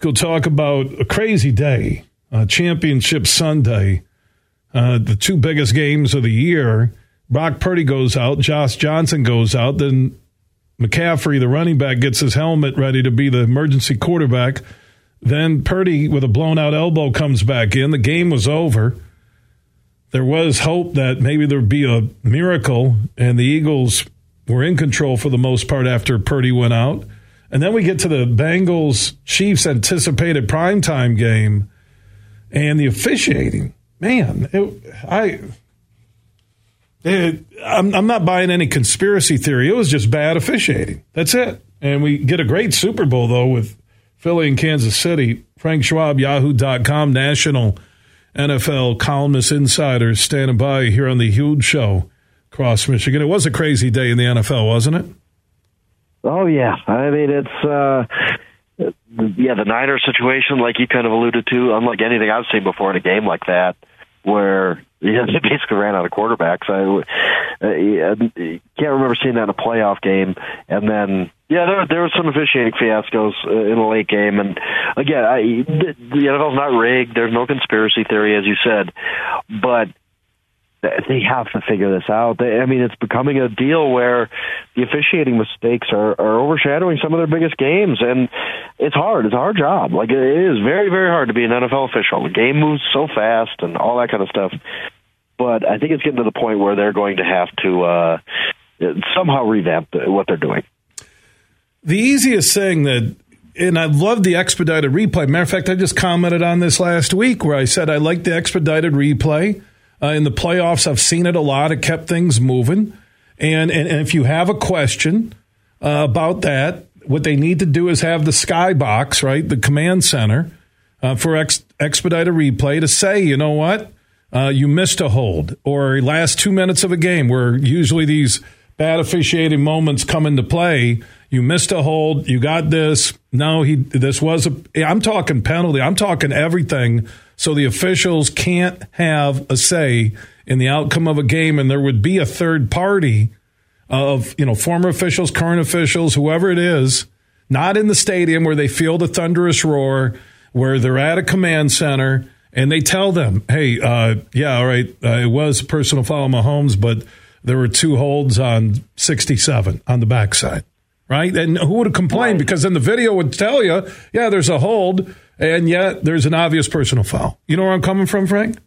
go talk about a crazy day, uh, Championship Sunday, uh, the two biggest games of the year. Brock Purdy goes out, Josh Johnson goes out, then McCaffrey, the running back, gets his helmet ready to be the emergency quarterback. Then Purdy, with a blown out elbow, comes back in. The game was over. There was hope that maybe there'd be a miracle, and the Eagles were in control for the most part after Purdy went out. And then we get to the Bengals Chiefs anticipated primetime game and the officiating. Man, it, I. It, I'm, I'm not buying any conspiracy theory. It was just bad officiating. That's it. And we get a great Super Bowl, though, with Philly and Kansas City. Frank Schwab, Yahoo.com, national NFL columnist insider, standing by here on the huge show across Michigan. It was a crazy day in the NFL, wasn't it? Oh yeah, I mean it's uh yeah the Niners situation, like you kind of alluded to, unlike anything I've seen before in a game like that, where yeah, they basically ran out of quarterbacks. I, uh, can't remember seeing that in a playoff game. And then, yeah, there there were some officiating fiascos uh, in a late game. And again, I, the, the NFL's not rigged. There's no conspiracy theory, as you said, but they have to figure this out. They, I mean, it's becoming a deal where the officiating mistakes are, are overshadowing some of their biggest games, and it's hard. It's a hard job. Like it is very, very hard to be an NFL official. The game moves so fast and all that kind of stuff. But I think it's getting to the point where they're going to have to uh, somehow revamp what they're doing. The easiest thing that and I love the expedited replay. Matter of fact, I just commented on this last week where I said I like the expedited replay. Uh, in the playoffs, I've seen it a lot. It kept things moving. And, and, and if you have a question uh, about that, what they need to do is have the skybox, right, the command center uh, for ex- expedited replay to say, you know what, uh, you missed a hold, or last two minutes of a game where usually these bad officiating moments come into play. You missed a hold. You got this. No, he. This was a. I'm talking penalty. I'm talking everything so the officials can't have a say in the outcome of a game, and there would be a third party of you know former officials, current officials, whoever it is, not in the stadium where they feel the thunderous roar, where they're at a command center, and they tell them, "Hey, uh, yeah, all right, uh, it was a personal foul on Mahomes, but there were two holds on 67 on the backside." Right, and who would have complained? Because then the video would tell you, "Yeah, there's a hold." And yet there's an obvious personal foul. You know where I'm coming from, Frank?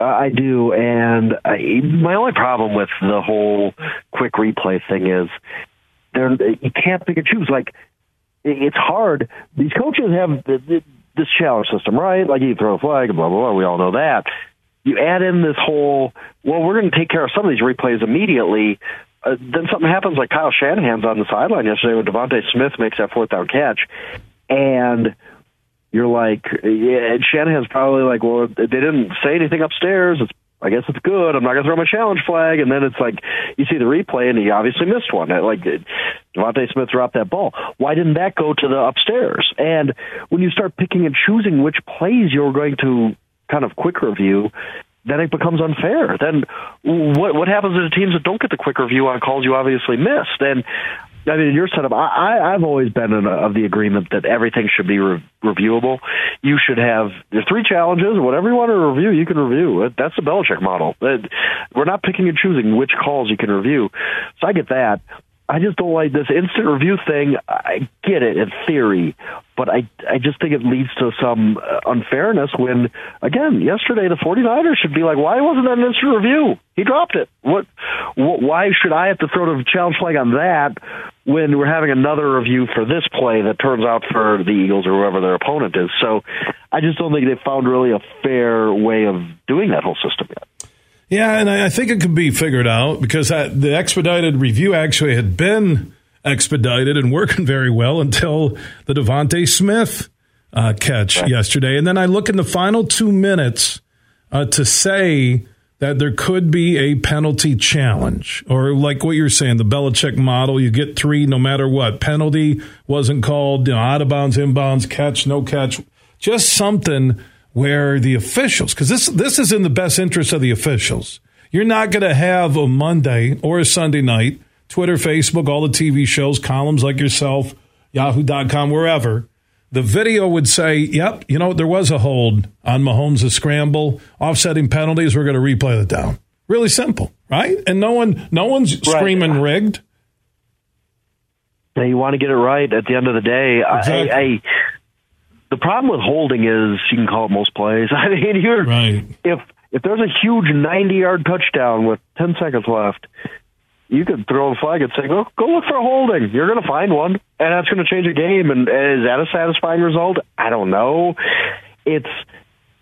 Uh, I do, and I, my only problem with the whole quick replay thing is there you can't pick and choose. Like it's hard. These coaches have this challenge system, right? Like you throw a flag, blah blah blah. We all know that. You add in this whole, well, we're going to take care of some of these replays immediately. Uh, then something happens, like Kyle Shanahan's on the sideline yesterday when DeVonta Smith makes that fourth down catch, and you're like, yeah, and Shanahan's probably like, well, they didn't say anything upstairs. It's, I guess it's good. I'm not going to throw my challenge flag. And then it's like, you see the replay and he obviously missed one. Like, DeVonta Smith dropped that ball. Why didn't that go to the upstairs? And when you start picking and choosing which plays you're going to kind of quick review, then it becomes unfair. Then what what happens to the teams that don't get the quick review on calls you obviously missed? And I mean, your setup, I, I've always been in a, of the agreement that everything should be re- reviewable. You should have the three challenges, whatever you want to review, you can review. That's the Belichick model. We're not picking and choosing which calls you can review. So I get that. I just don't like this instant review thing. I get it in theory, but I I just think it leads to some uh, unfairness when again, yesterday the 49ers should be like, why wasn't that an instant review? He dropped it. What, what why should I have to throw the challenge flag on that when we're having another review for this play that turns out for the Eagles or whoever their opponent is? So I just don't think they've found really a fair way of doing that whole system yet. Yeah, and I think it could be figured out because the expedited review actually had been expedited and working very well until the DeVonta Smith uh, catch right. yesterday. And then I look in the final two minutes uh, to say that there could be a penalty challenge, or like what you're saying, the Belichick model, you get three no matter what. Penalty wasn't called, you know, out of bounds, inbounds, catch, no catch, just something where the officials, because this this is in the best interest of the officials. You're not going to have a Monday or a Sunday night, Twitter, Facebook, all the TV shows, columns like yourself, Yahoo.com, wherever, the video would say, yep, you know, there was a hold on Mahomes' scramble, offsetting penalties. We're going to replay the down. Really simple, right? And no one, no one's right. screaming rigged. Now you want to get it right at the end of the day. Exactly. I, I, the problem with holding is you can call it most plays. I mean, you're right. if if there's a huge 90 yard touchdown with 10 seconds left, you could throw a flag and say, "Go, go look for a holding. You're going to find one, and that's going to change a game." And is that a satisfying result? I don't know. It's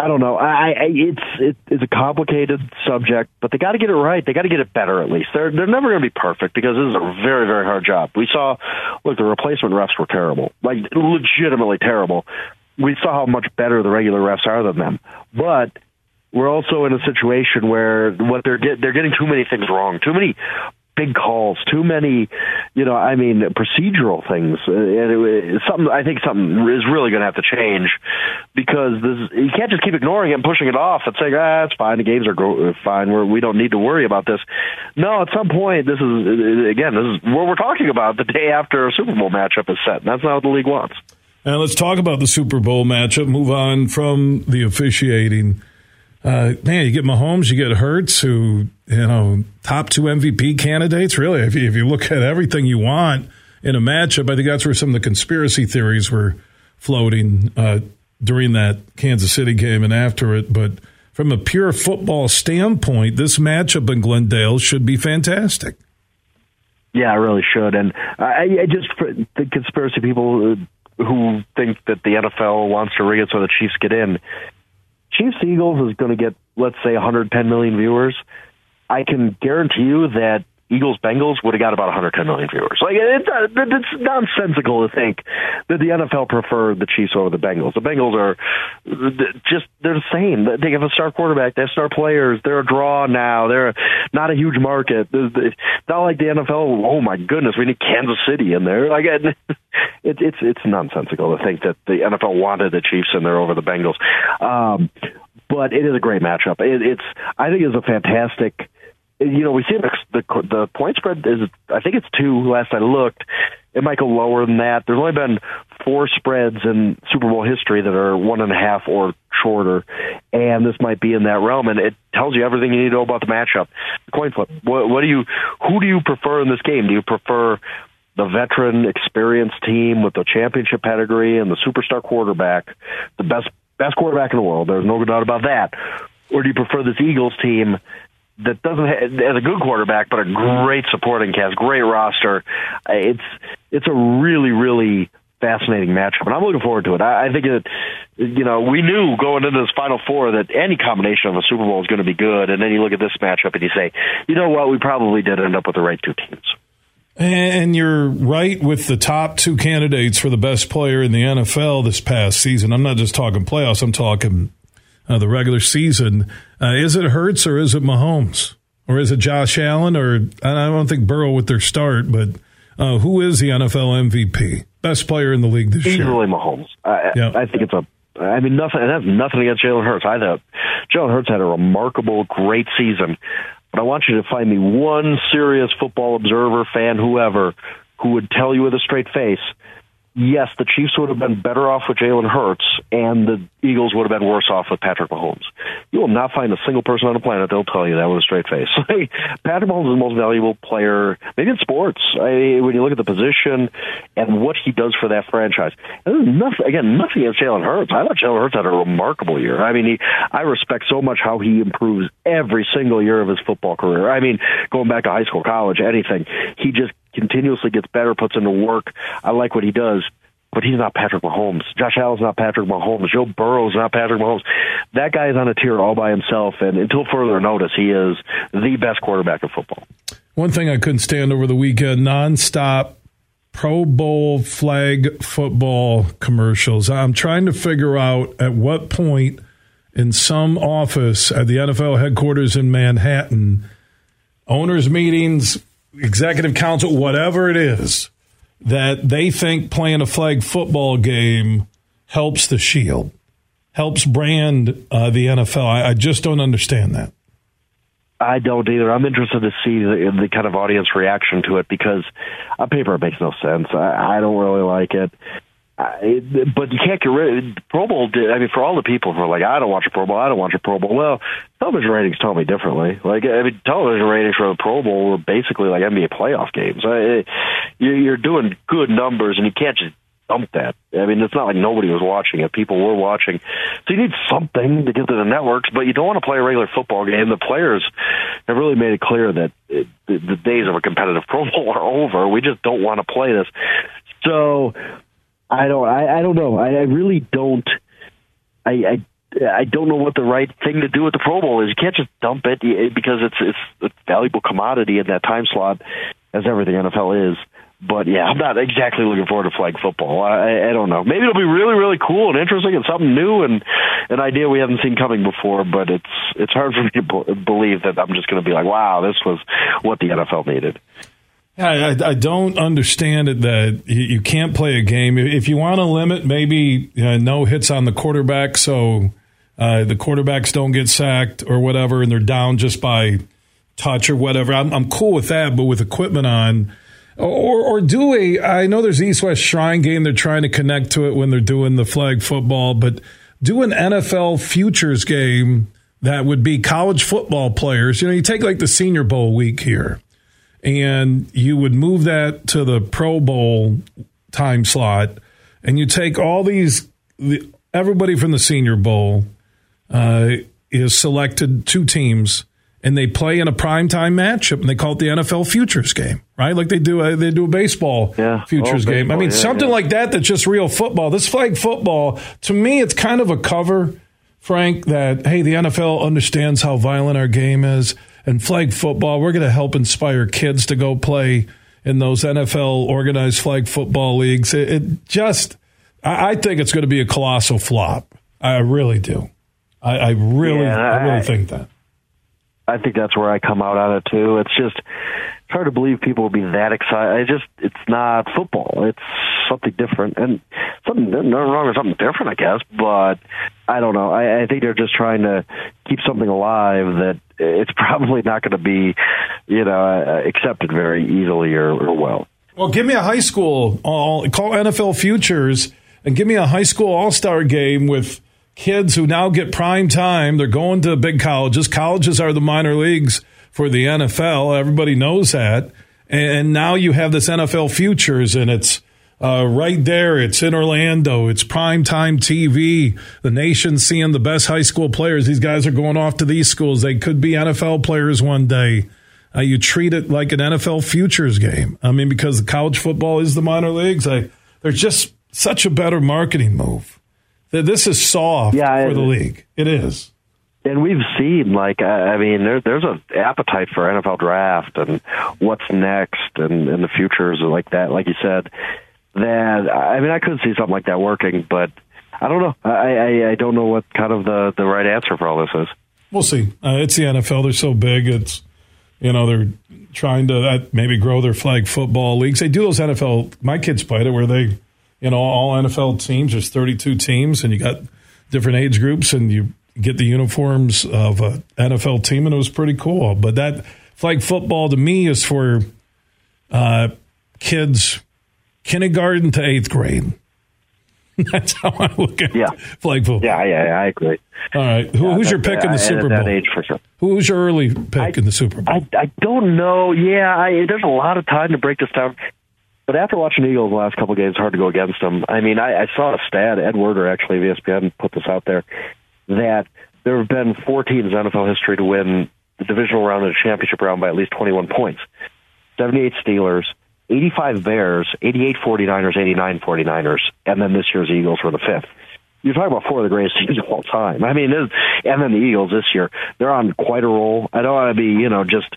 I don't know. I, I it's it, it's a complicated subject, but they got to get it right. They got to get it better at least. They're they're never going to be perfect because this is a very very hard job. We saw look the replacement refs were terrible, like legitimately terrible. We saw how much better the regular refs are than them, but we're also in a situation where what they're get, they're getting too many things wrong, too many big calls, too many, you know, I mean, procedural things. Uh, and it, something I think something is really going to have to change because this, you can't just keep ignoring it and pushing it off and saying, ah, it's fine, the games are go- fine, we're, we don't need to worry about this. No, at some point, this is again, this is what we're talking about the day after a Super Bowl matchup is set. And that's not what the league wants. And let's talk about the Super Bowl matchup. Move on from the officiating uh, man, you get Mahomes, you get Hurts, who you know top two MVP candidates. Really, if you, if you look at everything you want in a matchup, I think that's where some of the conspiracy theories were floating uh, during that Kansas City game and after it. But from a pure football standpoint, this matchup in Glendale should be fantastic. Yeah, it really should. And I, I just the conspiracy people who think that the NFL wants to rig it so the Chiefs get in Chiefs Eagles is going to get, let's say, 110 million viewers. I can guarantee you that Eagles Bengals would have got about 110 million viewers. Like it's, it's nonsensical to think that the NFL preferred the Chiefs over the Bengals. The Bengals are just they're the same. They have a star quarterback. They have star players. They're a draw now. They're not a huge market. It's not like the NFL. Oh my goodness, we need Kansas City in there. Like it, it's it's nonsensical to think that the NFL wanted the Chiefs in there over the Bengals. Um, but it is a great matchup. It, it's I think it's a fantastic you know, we see the, the the point spread is I think it's two. Last I looked, it might go lower than that. There's only been four spreads in Super Bowl history that are one and a half or shorter, and this might be in that realm. And it tells you everything you need to know about the matchup. Coin flip. What, what do you? Who do you prefer in this game? Do you prefer the veteran, experienced team with the championship pedigree and the superstar quarterback, the best best quarterback in the world? There's no doubt about that. Or do you prefer this Eagles team that doesn't have, a good quarterback, but a great supporting cast, great roster. It's it's a really really fascinating matchup, and I'm looking forward to it. I, I think that you know, we knew going into this Final Four that any combination of a Super Bowl is going to be good, and then you look at this matchup and you say, you know what, we probably did end up with the right two teams. And you're right with the top two candidates for the best player in the NFL this past season. I'm not just talking playoffs; I'm talking uh, the regular season. Uh, is it Hurts or is it Mahomes? Or is it Josh Allen? Or I don't think Burrow with their start, but uh, who is the NFL MVP? Best player in the league this Easily year? Easily Mahomes. I. I think it's a I mean, nothing. It has nothing against Jalen Hurts. I thought Jalen Hurts had a remarkable, great season. But I want you to find me one serious football observer, fan, whoever, who would tell you with a straight face yes, the Chiefs would have been better off with Jalen Hurts, and the Eagles would have been worse off with Patrick Mahomes. You will not find a single person on the planet that'll tell you that with a straight face. Patrick Mahomes is the most valuable player, maybe in sports. I, when you look at the position and what he does for that franchise, and nothing again, nothing against Jalen Hurts. I thought Jalen Hurts had a remarkable year. I mean, he, I respect so much how he improves every single year of his football career. I mean, going back to high school, college, anything, he just continuously gets better, puts into work. I like what he does, but he's not Patrick Mahomes. Josh Allen's not Patrick Mahomes. Joe Burrow's not Patrick Mahomes. That guy is on a tier all by himself, and until further notice, he is the best quarterback of football. One thing I couldn't stand over the weekend: nonstop Pro Bowl flag football commercials. I'm trying to figure out at what point in some office at the NFL headquarters in Manhattan, owners' meetings, executive council, whatever it is, that they think playing a flag football game helps the Shield, helps brand uh, the NFL. I, I, just don't understand that. I don't either. I'm interested to see the, the, kind of audience reaction to it because on paper it makes no sense. I, I don't really like it. I, but you can't get rid. Of, Pro Bowl did. I mean, for all the people who are like, I don't watch a Pro Bowl. I don't watch a Pro Bowl. Well, television ratings tell me differently. Like, I mean, television ratings for the Pro Bowl were basically like NBA playoff games. I, you're doing good numbers, and you can't just dump that. I mean, it's not like nobody was watching it. People were watching. So you need something to get to the networks, but you don't want to play a regular football game. The players have really made it clear that it, the, the days of a competitive Pro Bowl are over. We just don't want to play this. So I don't. I, I don't know. I, I really don't. I, I I don't know what the right thing to do with the Pro Bowl is. You can't just dump it because it's it's a valuable commodity in that time slot, as everything NFL is. But yeah, I'm not exactly looking forward to flag football. I, I don't know. Maybe it'll be really, really cool and interesting and something new and an idea we haven't seen coming before. But it's it's hard for me to believe that I'm just going to be like, wow, this was what the NFL needed. I, I, don't understand it that you can't play a game. If you want to limit, maybe you know, no hits on the quarterback, so uh, the quarterbacks don't get sacked or whatever, and they're down just by touch or whatever. I'm, I'm cool with that, but with equipment on, or or do a. I know there's East West Shrine game. They're trying to connect to it when they're doing the flag football, but do an NFL futures game that would be college football players. You know, you take like the Senior Bowl week here and you would move that to the Pro Bowl time slot, and you take all these, the, everybody from the Senior Bowl uh, is selected two teams, and they play in a primetime matchup, and they call it the NFL futures game, right? Like they do, a, they do a baseball yeah. futures oh, game. Baseball, I mean, yeah, something yeah. like that that's just real football. This flag football, to me, it's kind of a cover. Frank, that hey, the NFL understands how violent our game is and flag football. We're going to help inspire kids to go play in those NFL organized flag football leagues. It, it just, I, I, think it's going to be a colossal flop. I really do. I, I really, yeah, I, I really think that. I think that's where I come out on it too. It's just it's hard to believe people will be that excited. I just it's not football. It's something different and something nothing wrong with something different, I guess. But I don't know. I, I think they're just trying to keep something alive that it's probably not going to be, you know, uh, accepted very easily or, or well. Well, give me a high school. I'll call NFL Futures and give me a high school All Star game with kids who now get prime time. They're going to big colleges. Colleges are the minor leagues for the NFL. Everybody knows that. And now you have this NFL Futures, and it's uh, right there. It's in Orlando. It's prime time TV. The nation's seeing the best high school players. These guys are going off to these schools. They could be NFL players one day. Uh, you treat it like an NFL futures game. I mean, because college football is the minor leagues. I, they're just such a better marketing move. This is soft yeah, for the league. It is. And we've seen, like, I mean, there, there's an appetite for NFL draft and what's next and, and the futures like that. Like you said, that I mean, I could see something like that working, but I don't know. I, I, I don't know what kind of the, the right answer for all this is. We'll see. Uh, it's the NFL. They're so big. It's you know they're trying to uh, maybe grow their flag football leagues. They do those NFL. My kids played it where they, you know, all NFL teams. There's 32 teams, and you got different age groups, and you get the uniforms of a NFL team, and it was pretty cool. But that flag football to me is for uh, kids kindergarten to eighth grade. That's how I look at it. yeah. flag football. Yeah, yeah, I agree. All right, Who, yeah, who's your pick in the Super Bowl? That age for sure. Who's your early pick I, in the Super Bowl? I, I don't know. Yeah, I, there's a lot of time to break this down. But after watching the Eagles the last couple of games, hard to go against them. I mean, I, I saw a stat. Ed Werder actually of ESPN put this out there that there have been four teams in NFL history to win the divisional round and the championship round by at least 21 points. 78 Steelers, 85 Bears, 88 49ers, 89 49ers, and then this year's Eagles were the fifth. You're talking about four of the greatest teams of all time. I mean, and then the Eagles this year, they're on quite a roll. I don't want to be, you know, just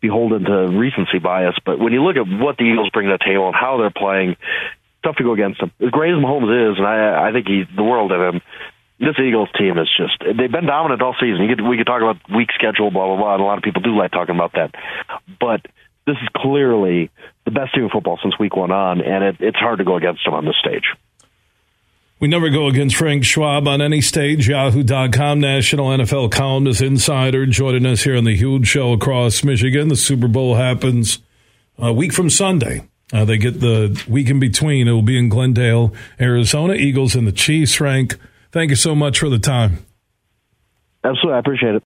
beholden to recency bias, but when you look at what the Eagles bring to the table and how they're playing, tough to go against them. As great as Mahomes is, and I, I think he's the world of him, this Eagles team is just they've been dominant all season. Could, we could talk about weak schedule, blah blah blah, and a lot of people do like talking about that. But this is clearly the best team in football since week one on, and it, it's hard to go against them on this stage. We never go against Frank Schwab on any stage. Yahoo.com national NFL columnist insider joining us here on the huge show across Michigan. The Super Bowl happens a week from Sunday. Uh, they get the week in between. It will be in Glendale, Arizona. Eagles and the Chiefs. Frank, thank you so much for the time. Absolutely. I appreciate it.